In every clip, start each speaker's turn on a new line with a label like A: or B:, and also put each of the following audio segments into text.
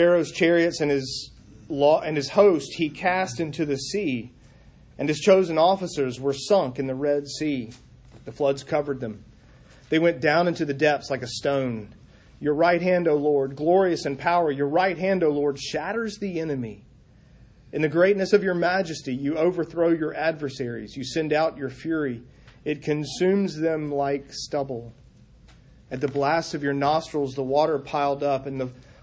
A: Pharaoh's chariots and his law and his host he cast into the sea, and his chosen officers were sunk in the Red Sea. The floods covered them. They went down into the depths like a stone. Your right hand, O Lord, glorious in power, your right hand, O Lord, shatters the enemy. In the greatness of your majesty, you overthrow your adversaries. You send out your fury. It consumes them like stubble. At the blast of your nostrils, the water piled up, and the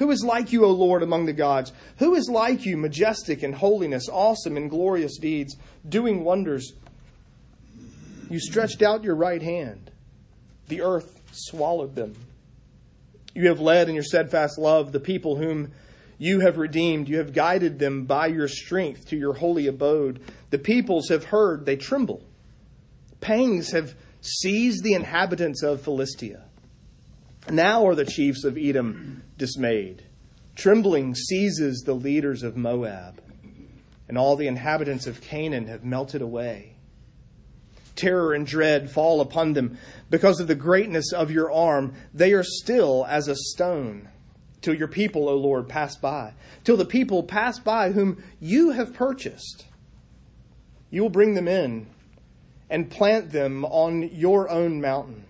A: Who is like you, O Lord, among the gods? Who is like you, majestic in holiness, awesome in glorious deeds, doing wonders? You stretched out your right hand. The earth swallowed them. You have led in your steadfast love the people whom you have redeemed. You have guided them by your strength to your holy abode. The peoples have heard, they tremble. Pangs have seized the inhabitants of Philistia. Now are the chiefs of Edom dismayed. Trembling seizes the leaders of Moab, and all the inhabitants of Canaan have melted away. Terror and dread fall upon them because of the greatness of your arm. They are still as a stone till your people, O Lord, pass by, till the people pass by whom you have purchased. You will bring them in and plant them on your own mountain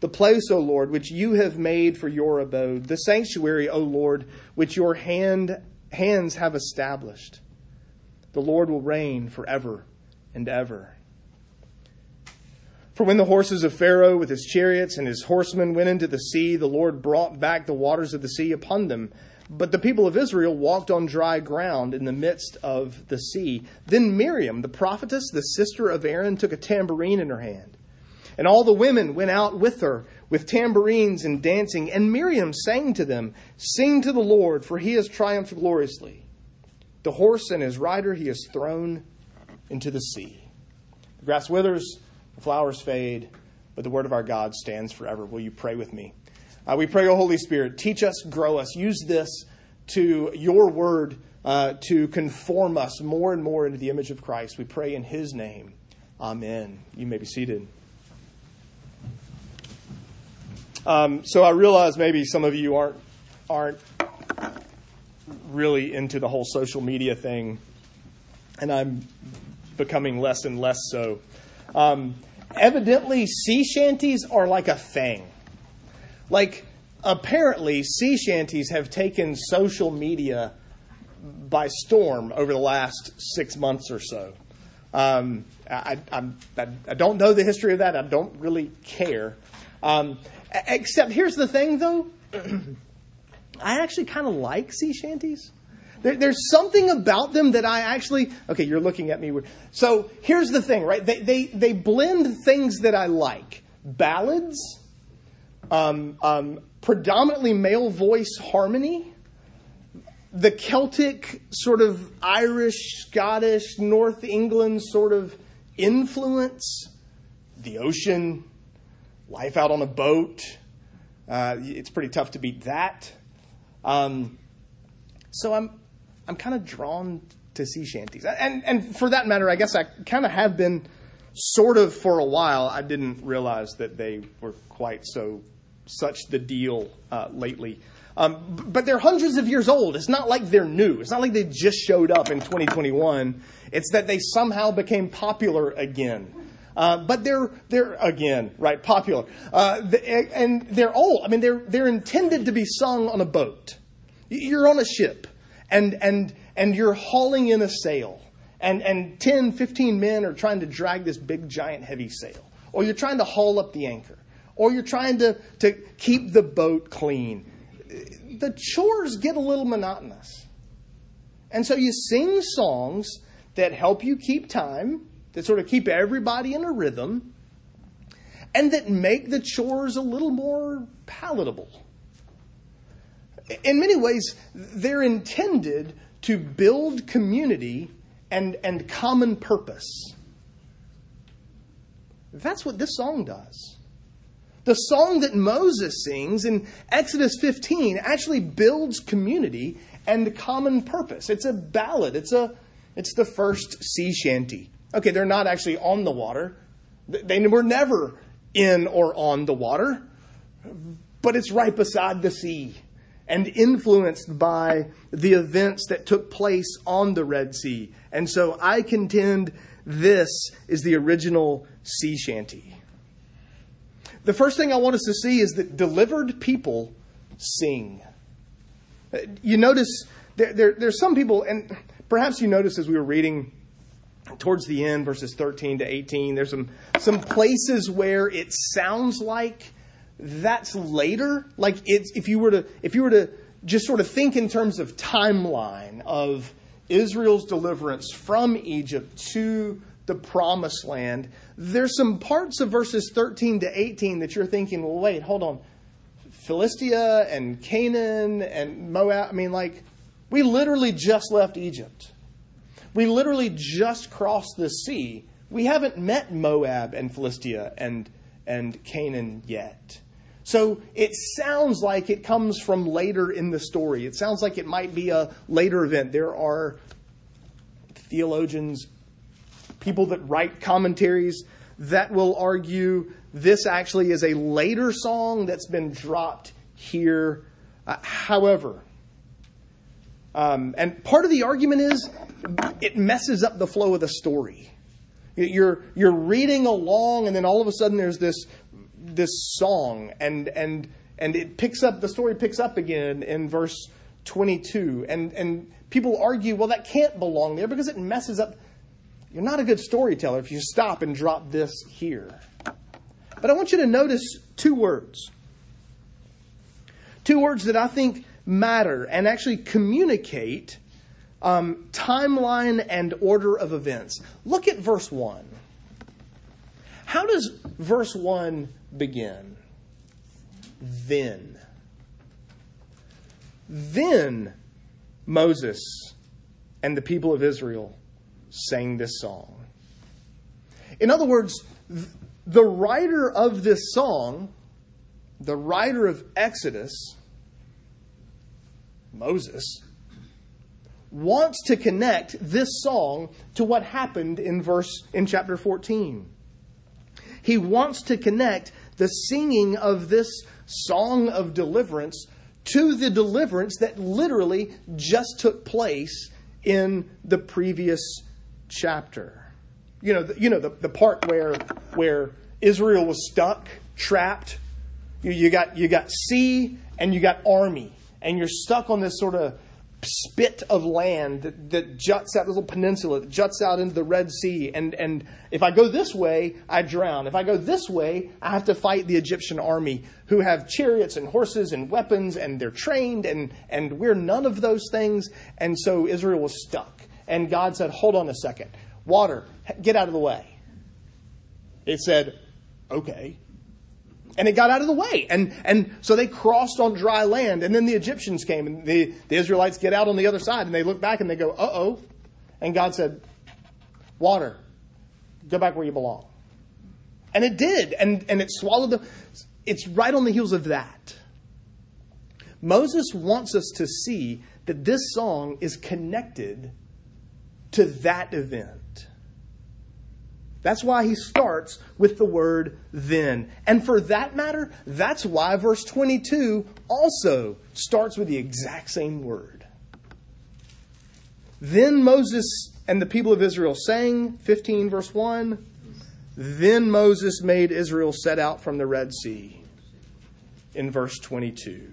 A: the place, O Lord, which you have made for your abode, the sanctuary, O Lord, which your hand, hands have established. The Lord will reign forever and ever. For when the horses of Pharaoh with his chariots and his horsemen went into the sea, the Lord brought back the waters of the sea upon them. But the people of Israel walked on dry ground in the midst of the sea. Then Miriam, the prophetess, the sister of Aaron, took a tambourine in her hand. And all the women went out with her with tambourines and dancing. And Miriam sang to them, Sing to the Lord, for he has triumphed gloriously. The horse and his rider he has thrown into the sea. The grass withers, the flowers fade, but the word of our God stands forever. Will you pray with me? Uh, we pray, O Holy Spirit, teach us, grow us. Use this to your word uh, to conform us more and more into the image of Christ. We pray in his name. Amen. You may be seated. Um, so I realize maybe some of you aren't aren't really into the whole social media thing, and I'm becoming less and less so. Um, evidently, sea shanties are like a thing. Like apparently, sea shanties have taken social media by storm over the last six months or so. Um, I, I, I, don't know the history of that. I don't really care. Um, Except here's the thing, though. I actually kind of like sea shanties. There, there's something about them that I actually. Okay, you're looking at me. So here's the thing, right? They they they blend things that I like: ballads, um, um, predominantly male voice harmony, the Celtic sort of Irish, Scottish, North England sort of influence, the ocean, life out on a boat. Uh, it's pretty tough to beat that. Um, so I'm I'm kind of drawn to sea shanties, and and for that matter, I guess I kind of have been sort of for a while. I didn't realize that they were quite so such the deal uh, lately. Um, but they're hundreds of years old. It's not like they're new. It's not like they just showed up in 2021. It's that they somehow became popular again. Uh, but they're they're again right popular, uh, and they're old. I mean, they're they're intended to be sung on a boat. You're on a ship, and and and you're hauling in a sail, and, and 10, 15 men are trying to drag this big, giant, heavy sail. Or you're trying to haul up the anchor. Or you're trying to, to keep the boat clean. The chores get a little monotonous. And so you sing songs that help you keep time, that sort of keep everybody in a rhythm, and that make the chores a little more palatable. In many ways, they're intended to build community and, and common purpose. That's what this song does. The song that Moses sings in Exodus 15 actually builds community and common purpose. It's a ballad. It's a it's the first sea shanty. Okay, they're not actually on the water. They were never in or on the water, but it's right beside the sea and influenced by the events that took place on the Red Sea. And so I contend this is the original sea shanty. The first thing I want us to see is that delivered people sing. Uh, you notice there, there, there's some people, and perhaps you noticed as we were reading towards the end, verses 13 to 18, there's some, some places where it sounds like that's later. Like it's, if you were to if you were to just sort of think in terms of timeline of Israel's deliverance from Egypt to the promised land, there's some parts of verses 13 to 18 that you're thinking, well, wait, hold on. Philistia and Canaan and Moab, I mean, like, we literally just left Egypt. We literally just crossed the sea. We haven't met Moab and Philistia and, and Canaan yet. So it sounds like it comes from later in the story. It sounds like it might be a later event. There are theologians, people that write commentaries that will argue this actually is a later song that's been dropped here. Uh, however, um, and part of the argument is it messes up the flow of the story. You're, you're reading along, and then all of a sudden there's this this song and and and it picks up the story picks up again in verse 22 and and people argue well that can't belong there because it messes up. You're not a good storyteller if you stop and drop this here. But i want you to notice two words. Two words that i think matter and actually communicate um, timeline and order of events look at verse 1 how does verse 1 begin? Then. Then Moses and the people of Israel sang this song. In other words, the writer of this song, the writer of Exodus, Moses, wants to connect this song to what happened in verse in chapter 14. He wants to connect the singing of this song of deliverance to the deliverance that literally just took place in the previous chapter. You know, the, you know the, the part where where Israel was stuck, trapped. You, you got you got sea and you got army, and you're stuck on this sort of spit of land that, that juts out, this little peninsula that juts out into the Red Sea. And, and if I go this way, I drown. If I go this way, I have to fight the Egyptian army who have chariots and horses and weapons and they're trained and, and we're none of those things. And so Israel was stuck. And God said, hold on a second. Water, get out of the way. It said, okay and it got out of the way. And, and so they crossed on dry land. And then the Egyptians came, and the, the Israelites get out on the other side, and they look back and they go, uh oh. And God said, Water, go back where you belong. And it did. And, and it swallowed the. It's right on the heels of that. Moses wants us to see that this song is connected to that event. That's why he starts with the word then. And for that matter, that's why verse 22 also starts with the exact same word. Then Moses and the people of Israel sang, 15 verse 1. Then Moses made Israel set out from the Red Sea, in verse 22.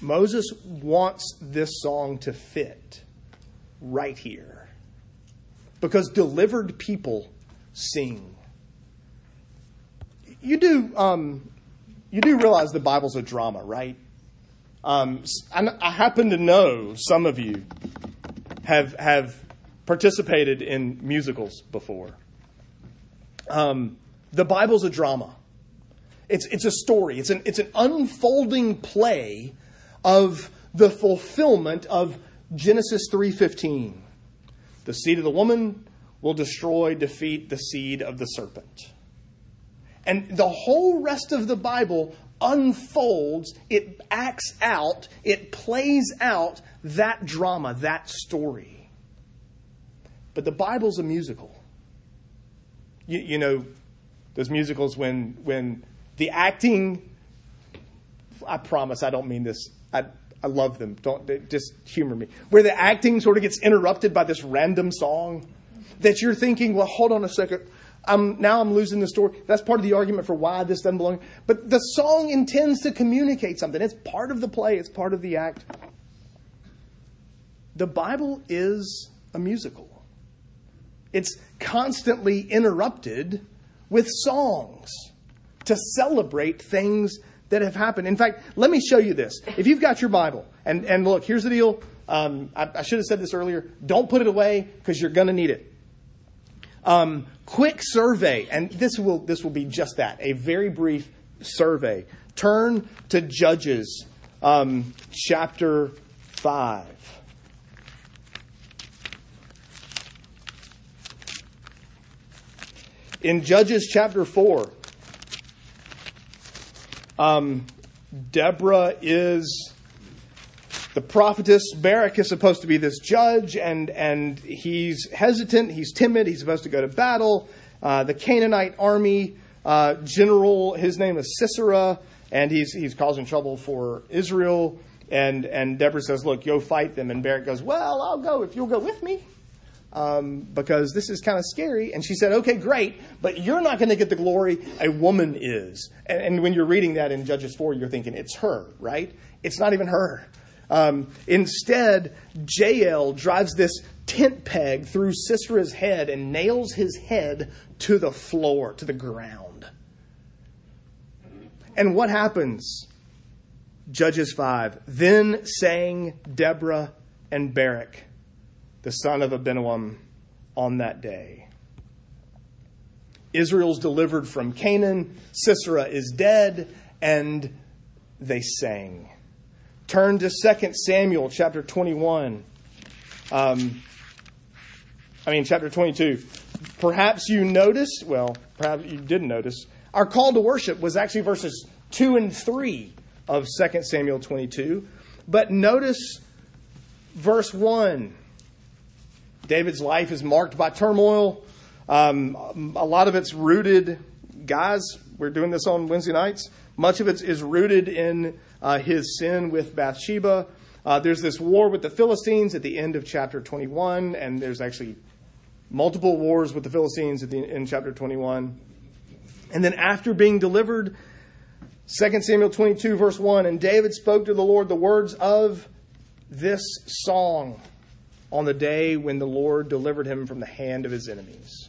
A: Moses wants this song to fit right here. Because delivered people sing. You do, um, you do realize the Bible's a drama, right? Um, I happen to know some of you have have participated in musicals before. Um, the Bible's a drama. It's it's a story. It's an it's an unfolding play of the fulfillment of Genesis three fifteen. The seed of the woman will destroy, defeat the seed of the serpent. And the whole rest of the Bible unfolds, it acts out, it plays out that drama, that story. But the Bible's a musical. You, you know, those musicals when when the acting I promise I don't mean this. I I love them. Don't just humor me. Where the acting sort of gets interrupted by this random song that you're thinking, well, hold on a second. I'm, now I'm losing the story. That's part of the argument for why this doesn't belong. But the song intends to communicate something. It's part of the play, it's part of the act. The Bible is a musical. It's constantly interrupted with songs to celebrate things that have happened. In fact, let me show you this. If you've got your Bible, and, and look, here's the deal. Um, I, I should have said this earlier. Don't put it away because you're going to need it. Um, quick survey, and this will this will be just that a very brief survey. Turn to Judges um, chapter five. In Judges chapter four, um, Deborah is the prophetess Barak is supposed to be this judge, and, and he's hesitant, he's timid, he's supposed to go to battle. Uh, the Canaanite army uh, general, his name is Sisera, and he's, he's causing trouble for Israel. And, and Deborah says, Look, go fight them. And Barak goes, Well, I'll go if you'll go with me. Um, because this is kind of scary. And she said, Okay, great, but you're not going to get the glory. A woman is. And, and when you're reading that in Judges 4, you're thinking, It's her, right? It's not even her. Um, instead, Jael drives this tent peg through Sisera's head and nails his head to the floor, to the ground. And what happens? Judges 5. Then sang Deborah and Barak, the son of Abinoam, on that day. Israel's delivered from Canaan, Sisera is dead, and they sang. Turn to 2 Samuel chapter 21. Um, I mean, chapter 22. Perhaps you noticed, well, perhaps you didn't notice, our call to worship was actually verses 2 and 3 of 2 Samuel 22. But notice verse 1. David's life is marked by turmoil. Um, a lot of it's rooted, guys, we're doing this on Wednesday nights. Much of it is rooted in uh, his sin with Bathsheba. Uh, there's this war with the Philistines at the end of chapter 21, and there's actually multiple wars with the Philistines the, in chapter 21. And then after being delivered, 2 Samuel 22, verse 1, and David spoke to the Lord the words of this song on the day when the Lord delivered him from the hand of his enemies.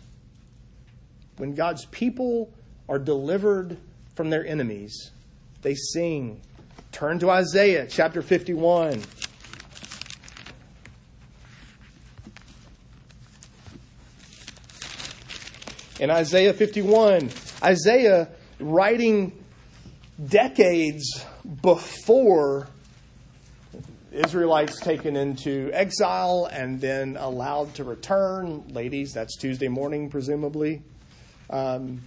A: When God's people are delivered from their enemies, they sing Turn to Isaiah chapter 51. In Isaiah 51, Isaiah writing decades before Israelites taken into exile and then allowed to return. Ladies, that's Tuesday morning, presumably. Um,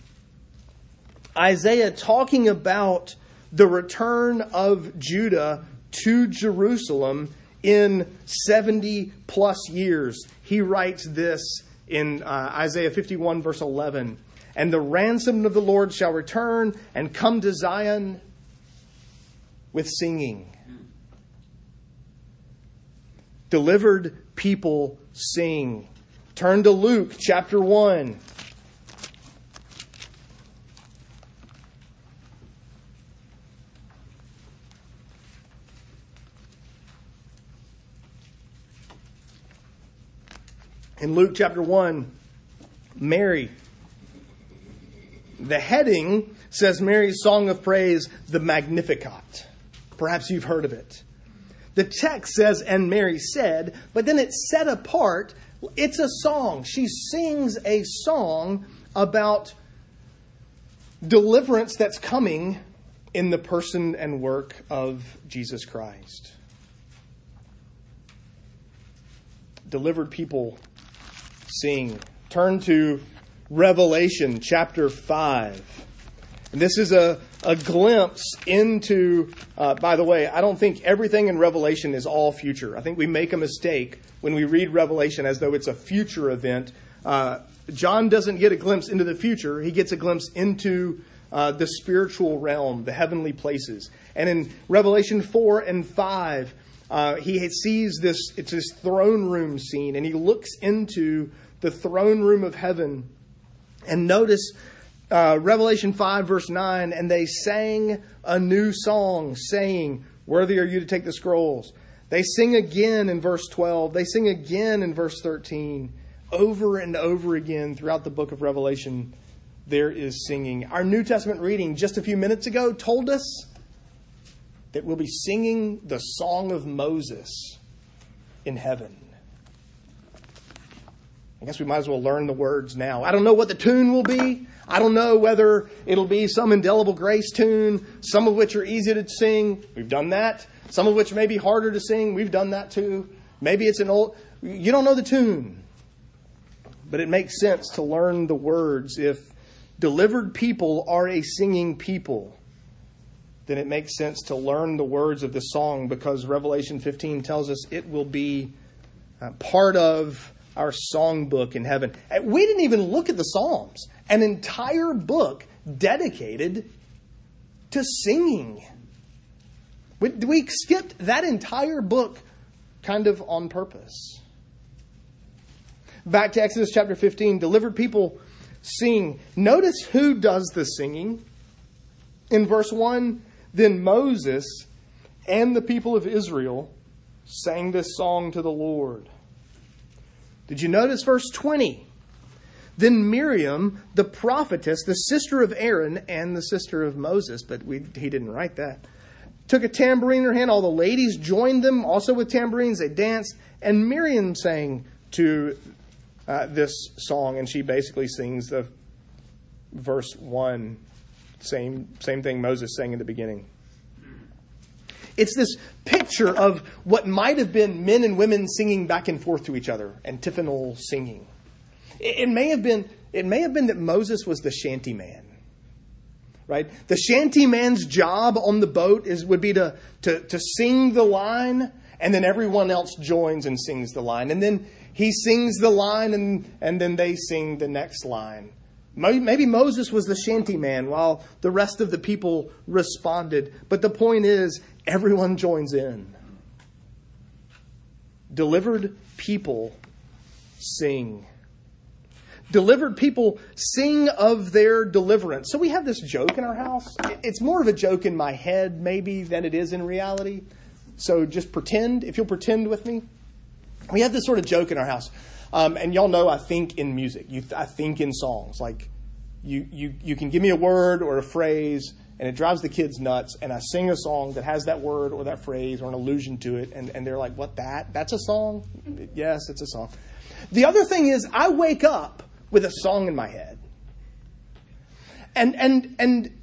A: Isaiah talking about the return of Judah to Jerusalem in 70 plus years. He writes this in uh, Isaiah 51, verse 11. And the ransom of the Lord shall return and come to Zion with singing. Delivered people sing. Turn to Luke chapter 1. In Luke chapter 1, Mary, the heading says Mary's song of praise, the Magnificat. Perhaps you've heard of it. The text says, and Mary said, but then it's set apart. It's a song. She sings a song about deliverance that's coming in the person and work of Jesus Christ. Delivered people sing. Turn to Revelation chapter 5. And this is a, a glimpse into, uh, by the way, I don't think everything in Revelation is all future. I think we make a mistake when we read Revelation as though it's a future event. Uh, John doesn't get a glimpse into the future, he gets a glimpse into uh, the spiritual realm, the heavenly places. And in Revelation 4 and 5, uh, he sees this, it's this throne room scene, and he looks into the throne room of heaven. And notice uh, Revelation 5, verse 9, and they sang a new song, saying, Worthy are you to take the scrolls. They sing again in verse 12. They sing again in verse 13. Over and over again throughout the book of Revelation, there is singing. Our New Testament reading just a few minutes ago told us that we'll be singing the song of Moses in heaven. I guess we might as well learn the words now. I don't know what the tune will be. I don't know whether it'll be some indelible grace tune, some of which are easy to sing. We've done that. Some of which may be harder to sing. We've done that too. Maybe it's an old, you don't know the tune. But it makes sense to learn the words. If delivered people are a singing people, then it makes sense to learn the words of the song because Revelation 15 tells us it will be uh, part of our songbook in heaven. We didn't even look at the Psalms, an entire book dedicated to singing. We, we skipped that entire book kind of on purpose. Back to Exodus chapter 15, delivered people sing. Notice who does the singing. In verse 1, then Moses and the people of Israel sang this song to the Lord. Did you notice verse 20? Then Miriam, the prophetess, the sister of Aaron and the sister of Moses, but we, he didn't write that, took a tambourine in her hand. All the ladies joined them, also with tambourines. They danced. And Miriam sang to uh, this song, and she basically sings the verse 1, same, same thing Moses sang in the beginning. It's this picture of what might have been men and women singing back and forth to each other, antiphonal singing. It, it may have been it may have been that Moses was the shanty man. Right? The shanty man's job on the boat is would be to, to, to sing the line, and then everyone else joins and sings the line. And then he sings the line, and, and then they sing the next line. Maybe Moses was the shanty man while the rest of the people responded. But the point is, everyone joins in. Delivered people sing. Delivered people sing of their deliverance. So we have this joke in our house. It's more of a joke in my head, maybe, than it is in reality. So just pretend, if you'll pretend with me. We have this sort of joke in our house. Um, and y'all know I think in music. You, I think in songs. Like you, you, you can give me a word or a phrase, and it drives the kids nuts. And I sing a song that has that word or that phrase or an allusion to it, and, and they're like, "What? That? That's a song? Yes, it's a song." The other thing is, I wake up with a song in my head, and and and.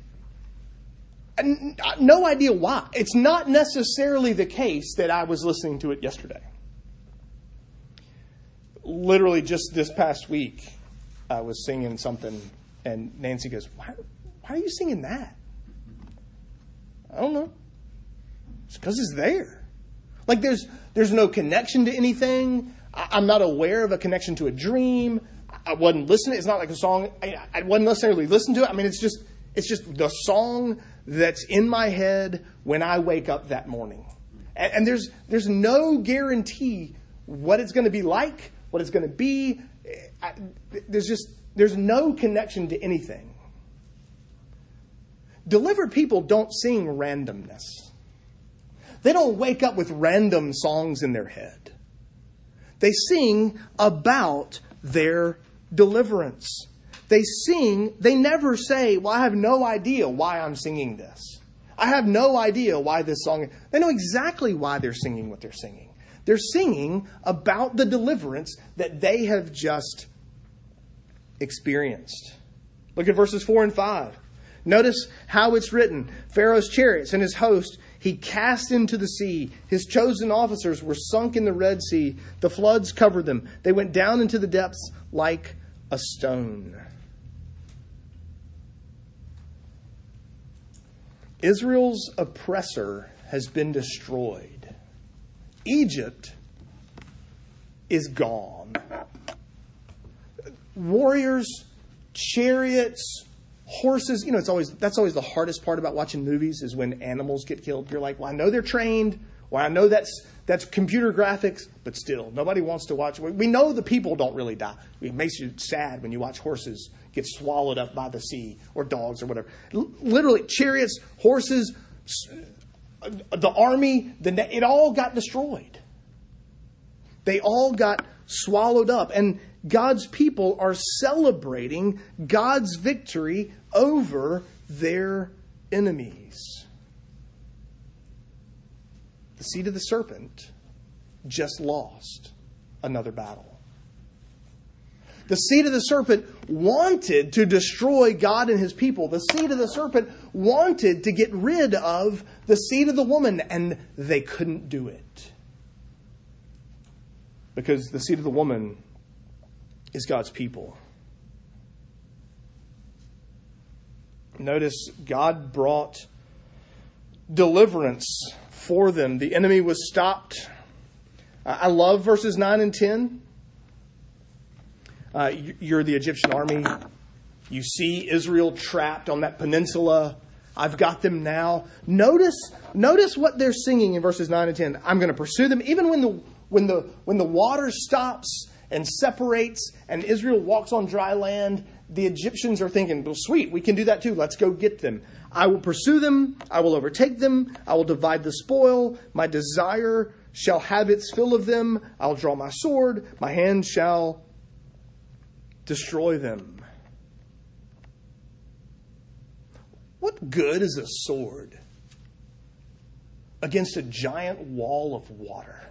A: And no idea why. It's not necessarily the case that I was listening to it yesterday literally just this past week, I was singing something, and Nancy goes, "Why, why are you singing that?" I don't know. It's because it's there. Like there's there's no connection to anything. I, am not aware of a connection to a dream. I wasn't listening. It's not like a song. I, I wasn't necessarily listening to it. I mean, it's just it's just the song that's in my head when I wake up that morning. And, and there's there's no guarantee what it's going to be like what it's going to be. There's just there's no connection to anything. Delivered people don't sing randomness. They don't wake up with random songs in their head. They sing about their deliverance. They sing, they never say, Well, I have no idea why I'm singing this. I have no idea why this song. They know exactly why they're singing what they're singing. They're singing about the deliverance that they have just experienced. Look at verses 4 and 5. Notice how it's written Pharaoh's chariots and his host he cast into the sea. His chosen officers were sunk in the Red Sea. The floods covered them. They went down into the depths like a stone. Israel's oppressor has been destroyed. Egypt is gone. Warriors, chariots, horses, you know, it's always that's always the hardest part about watching movies is when animals get killed. You're like, well, I know they're trained, well, I know that's that's computer graphics, but still, nobody wants to watch. We know the people don't really die. It makes you sad when you watch horses get swallowed up by the sea or dogs or whatever. L- literally, chariots, horses, the army, the, it all got destroyed. They all got swallowed up. And God's people are celebrating God's victory over their enemies. The seed of the serpent just lost another battle. The seed of the serpent wanted to destroy God and his people. The seed of the serpent wanted to get rid of the seed of the woman, and they couldn't do it. Because the seed of the woman is God's people. Notice God brought deliverance for them. The enemy was stopped. I love verses 9 and 10. Uh, you're the Egyptian army. You see Israel trapped on that peninsula. I've got them now. Notice, notice what they're singing in verses 9 and 10. I'm going to pursue them. Even when the, when the, when the water stops and separates and Israel walks on dry land, the Egyptians are thinking, well, sweet, we can do that too. Let's go get them. I will pursue them. I will overtake them. I will divide the spoil. My desire shall have its fill of them. I'll draw my sword. My hand shall destroy them. What good is a sword against a giant wall of water?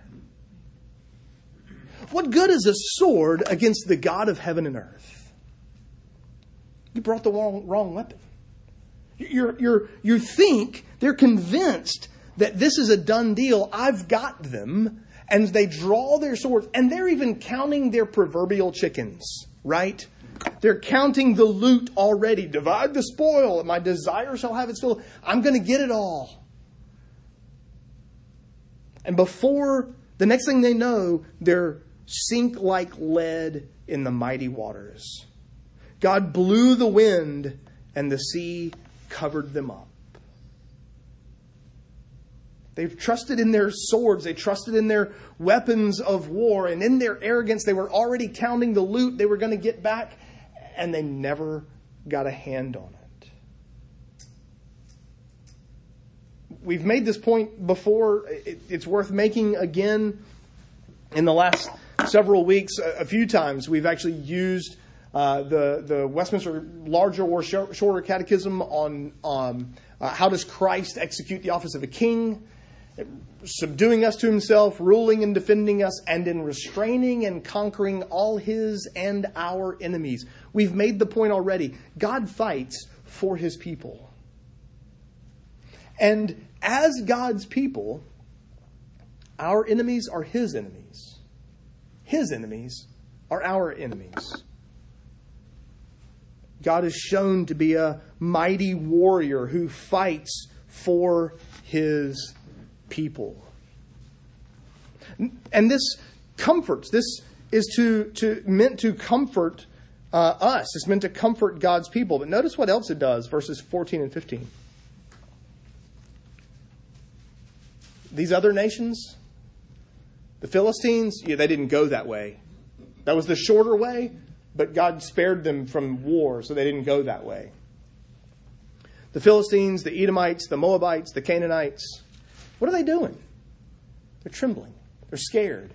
A: What good is a sword against the God of heaven and earth? You brought the wrong, wrong weapon. You're, you're, you think they're convinced that this is a done deal. I've got them. And they draw their swords, and they're even counting their proverbial chickens, right? They're counting the loot already. Divide the spoil. And my desire shall have its fill. I'm going to get it all. And before the next thing they know, they're sink like lead in the mighty waters. God blew the wind, and the sea covered them up. They trusted in their swords, they trusted in their weapons of war, and in their arrogance, they were already counting the loot they were going to get back, and they never got a hand on it. We've made this point before, it's worth making again in the last several weeks, a, few times, we've actually used uh, the, the Westminster Larger or Shorter Catechism on um, uh, how does Christ execute the office of a king, subduing us to himself, ruling and defending us, and in restraining and conquering all his and our enemies. We've made the point already God fights for his people. And as God's people, our enemies are his enemies his enemies are our enemies. God is shown to be a mighty warrior who fights for his people. And this comforts, this is to, to meant to comfort uh, us. It's meant to comfort God's people. But notice what else it does, verses 14 and 15. These other nations, the Philistines, yeah, they didn't go that way. That was the shorter way, but God spared them from war, so they didn't go that way. The Philistines, the Edomites, the Moabites, the Canaanites, what are they doing? They're trembling. They're scared.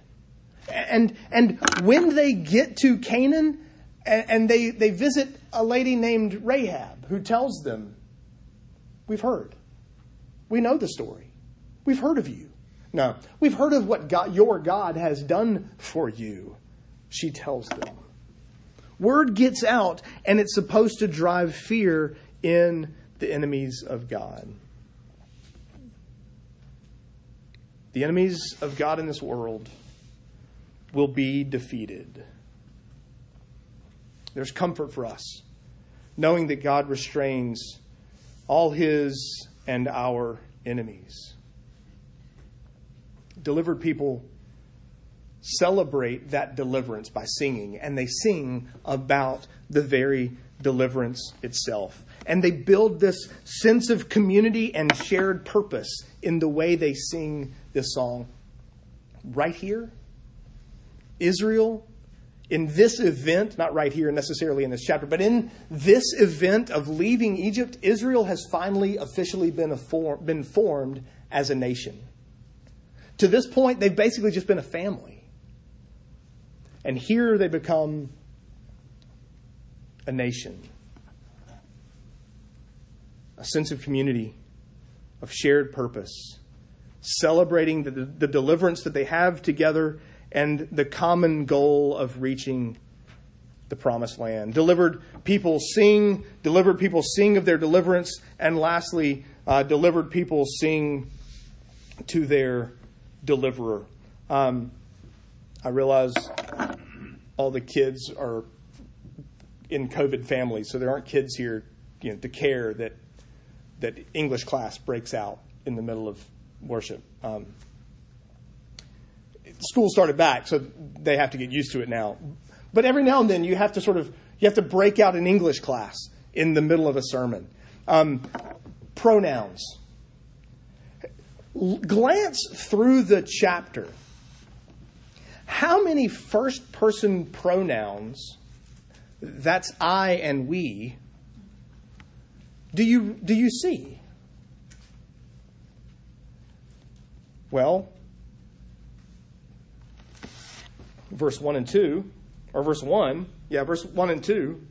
A: And, and when they get to Canaan and, and they, they visit a lady named Rahab who tells them, We've heard. We know the story. We've heard of you. No, we've heard of what God, your God has done for you, she tells them. Word gets out, and it's supposed to drive fear in the enemies of God. The enemies of God in this world will be defeated. There's comfort for us knowing that God restrains all his and our enemies. Delivered people celebrate that deliverance by singing, and they sing about the very deliverance itself. And they build this sense of community and shared purpose in the way they sing this song. Right here, Israel, in this event, not right here necessarily in this chapter, but in this event of leaving Egypt, Israel has finally officially been, form, been formed as a nation. To this point, they've basically just been a family. And here they become a nation, a sense of community, of shared purpose, celebrating the, the deliverance that they have together and the common goal of reaching the promised land. Delivered people sing, delivered people sing of their deliverance, and lastly, uh, delivered people sing to their deliverer. Um, I realize all the kids are in COVID families, so there aren't kids here, you know, to care that that English class breaks out in the middle of worship. Um, school started back, so they have to get used to it now. But every now and then, you have to sort of you have to break out an English class in the middle of a sermon. Um, pronouns. glance through the chapter. How many first person pronouns, that's I and we, do you, do you see? Well, verse 1 and 2, or verse 1, yeah, verse 1 and 2.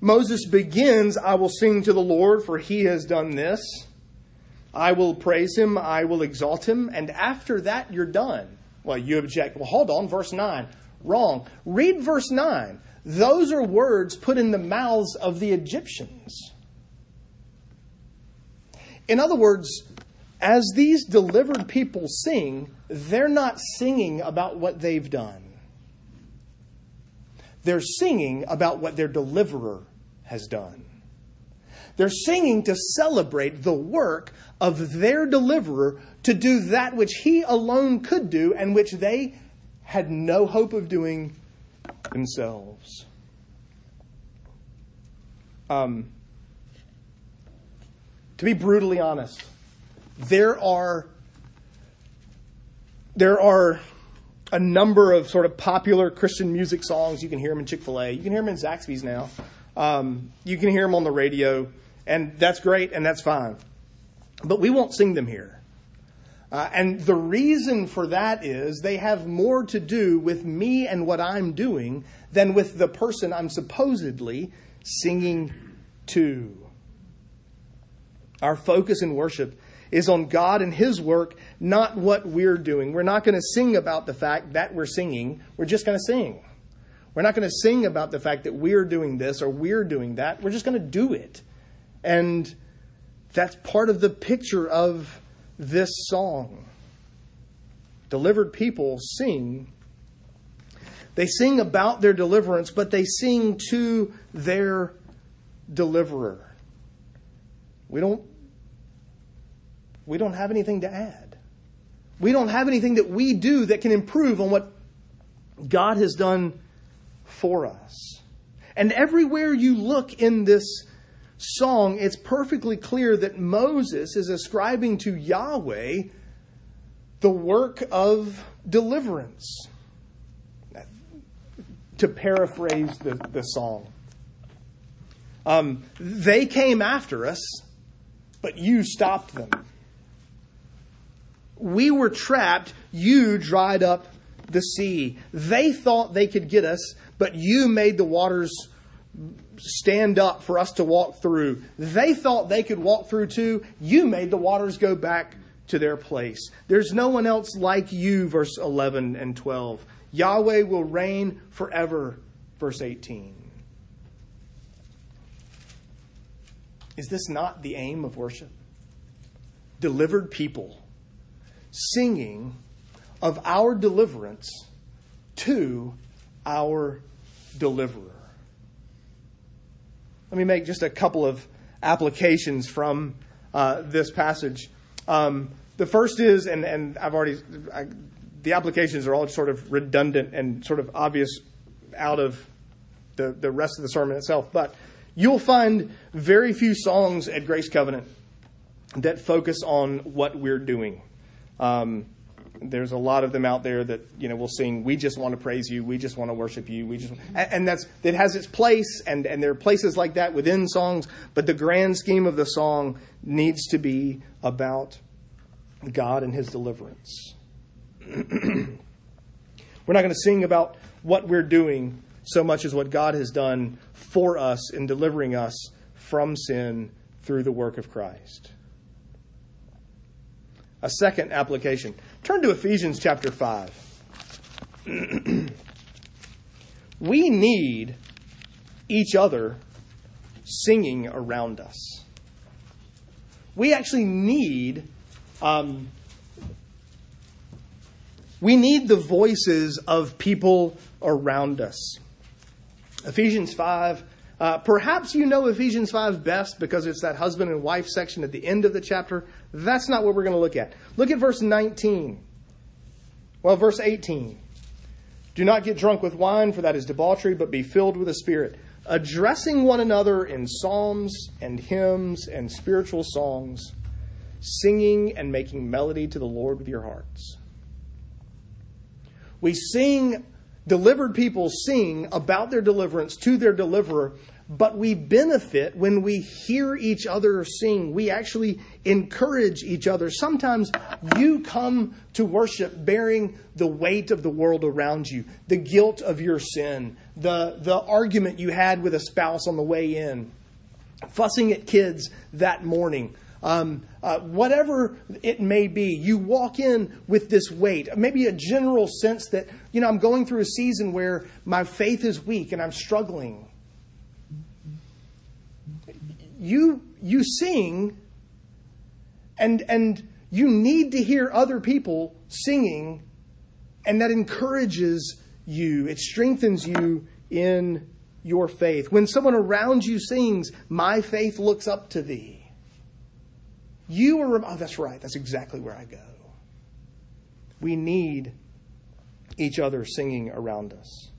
A: Moses begins, I will sing to the Lord, for he has done this. I will praise him, I will exalt him, and after that you're done. Well, you object. Well, hold on, verse 9. Wrong. Read verse 9. Those are words put in the mouths of the Egyptians. In other words, as these delivered people sing, they're not singing about what they've done. They're singing about what their deliverer has done. They're singing to celebrate the work of their deliverer to do that which he alone could do and which they had no hope of doing themselves. Um, to be brutally honest, there are there are a number of sort of popular Christian music songs. You can hear them in Chick Fil A. You can hear them in Zaxby's now. Um, you can hear them on the radio, and that's great and that's fine. But we won't sing them here. Uh, and the reason for that is they have more to do with me and what I'm doing than with the person I'm supposedly singing to. Our focus in worship is on God and His work, not what we're doing. We're not going to sing about the fact that we're singing. We're just going to sing. We're not going to sing about the fact that we're doing this or we're doing that. We're just going to do it. And that's part of the picture of this song. Delivered people sing. They sing about their deliverance, but they sing to their deliverer. We don't we don't have anything to add. We don't have anything that we do that can improve on what God has done for us. And everywhere you look in this song, it's perfectly clear that Moses is ascribing to Yahweh the work of deliverance. To paraphrase the, the song, um, they came after us, but you stopped them. We were trapped, you dried up the sea. They thought they could get us, but you made the waters stand up for us to walk through. They thought they could walk through too. You made the waters go back to their place. There's no one else like you, verse 11 and 12. Yahweh will reign forever, verse 18. Is this not the aim of worship? Delivered people singing of our deliverance to our deliverer. Let me make just a couple of applications from uh, this passage. Um, the first is, and, and I've already, I, the applications are all sort of redundant and sort of obvious out of the, the rest of the sermon itself, but you'll find very few songs at Grace Covenant that focus on what we're doing. Um, there's a lot of them out there that you know will sing we just want to praise you. We just want to worship you. We just and, that's it has its place and and there are places like that within songs but the grand scheme of the song needs to be about God and his deliverance. We're not going to sing about what we're doing so much as what God has done for us in delivering us from sin through the work of Christ a second application. Turn to Ephesians chapter 5. we need each other singing around us. We actually need um, we need the voices of people around us. Ephesians 5 uh, perhaps you know Ephesians 5 best because it's that husband and wife section at the end of the chapter. That's not what we're going to look at. Look at verse 19. Well, verse 18. Do not get drunk with wine, for that is debauchery, but be filled with the Spirit, addressing one another in psalms and hymns and spiritual songs, singing and making melody to the Lord with your hearts. We sing Delivered people sing about their deliverance to their deliverer, but we benefit when we hear each other sing. We actually encourage each other. Sometimes you come to worship bearing the weight of the world around you, the guilt of your sin, the, the argument you had with a spouse on the way in, fussing at kids that morning um, uh, whatever it may be, you walk in with this weight, maybe a general sense that, you know, I'm going through a season where my faith is weak and I'm struggling. You, you sing, and, and you need to hear other people singing, and that encourages you, it strengthens you in your faith. When someone around you sings, My faith looks up to thee you are, oh, that's right. That's exactly where I go. We need each other singing around us.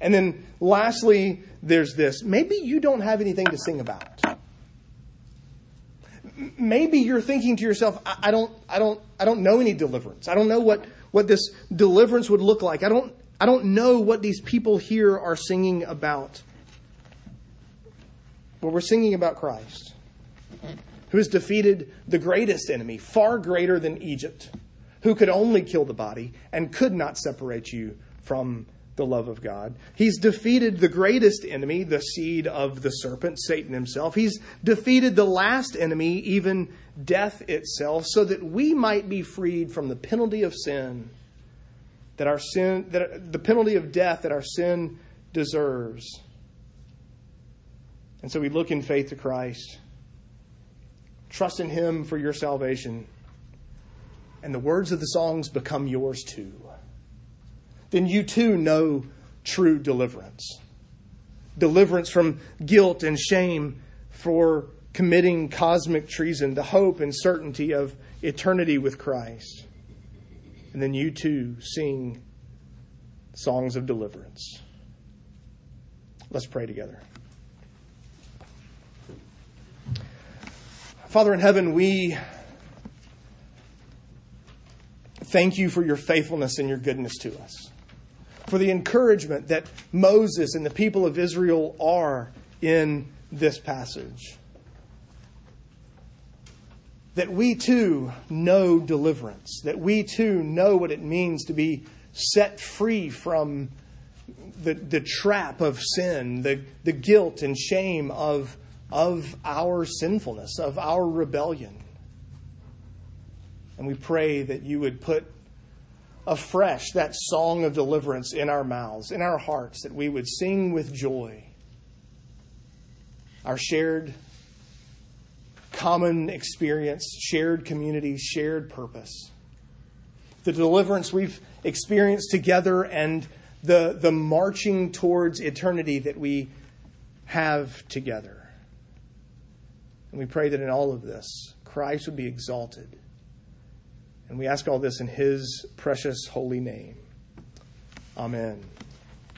A: And then lastly, there's this. Maybe you don't have anything to sing about. Maybe you're thinking to yourself, I, I don't, I don't, I don't know any deliverance. I don't know what, what this deliverance would look like. I don't, I don't know what these people here are singing about. Well, we're singing about Christ who has defeated the greatest enemy, far greater than Egypt, who could only kill the body and could not separate you from the love of God. He's defeated the greatest enemy, the seed of the serpent, Satan himself. He's defeated the last enemy, even death itself, so that we might be freed from the penalty of sin, that our sin, that the penalty of death that our sin deserves. And so we look in faith to Christ Trust in Him for your salvation. And the words of the songs become yours too. Then you too know true deliverance deliverance from guilt and shame for committing cosmic treason, the hope and certainty of eternity with Christ. And then you too sing songs of deliverance. Let's pray together. Father in heaven, we thank you for your faithfulness and your goodness to us, for the encouragement that Moses and the people of Israel are in this passage. That we too know deliverance, that we too know what it means to be set free from the, the trap of sin, the, the guilt and shame of, of our sinfulness, of our rebellion. And we pray that you would put afresh that song of deliverance in our mouths, in our hearts, that we would sing with joy our shared common experience, shared community, shared purpose. The deliverance we've experienced together and the, the marching towards eternity that we have together. And we pray that in all of this, Christ would be exalted. And we ask all this in his precious holy name. Amen.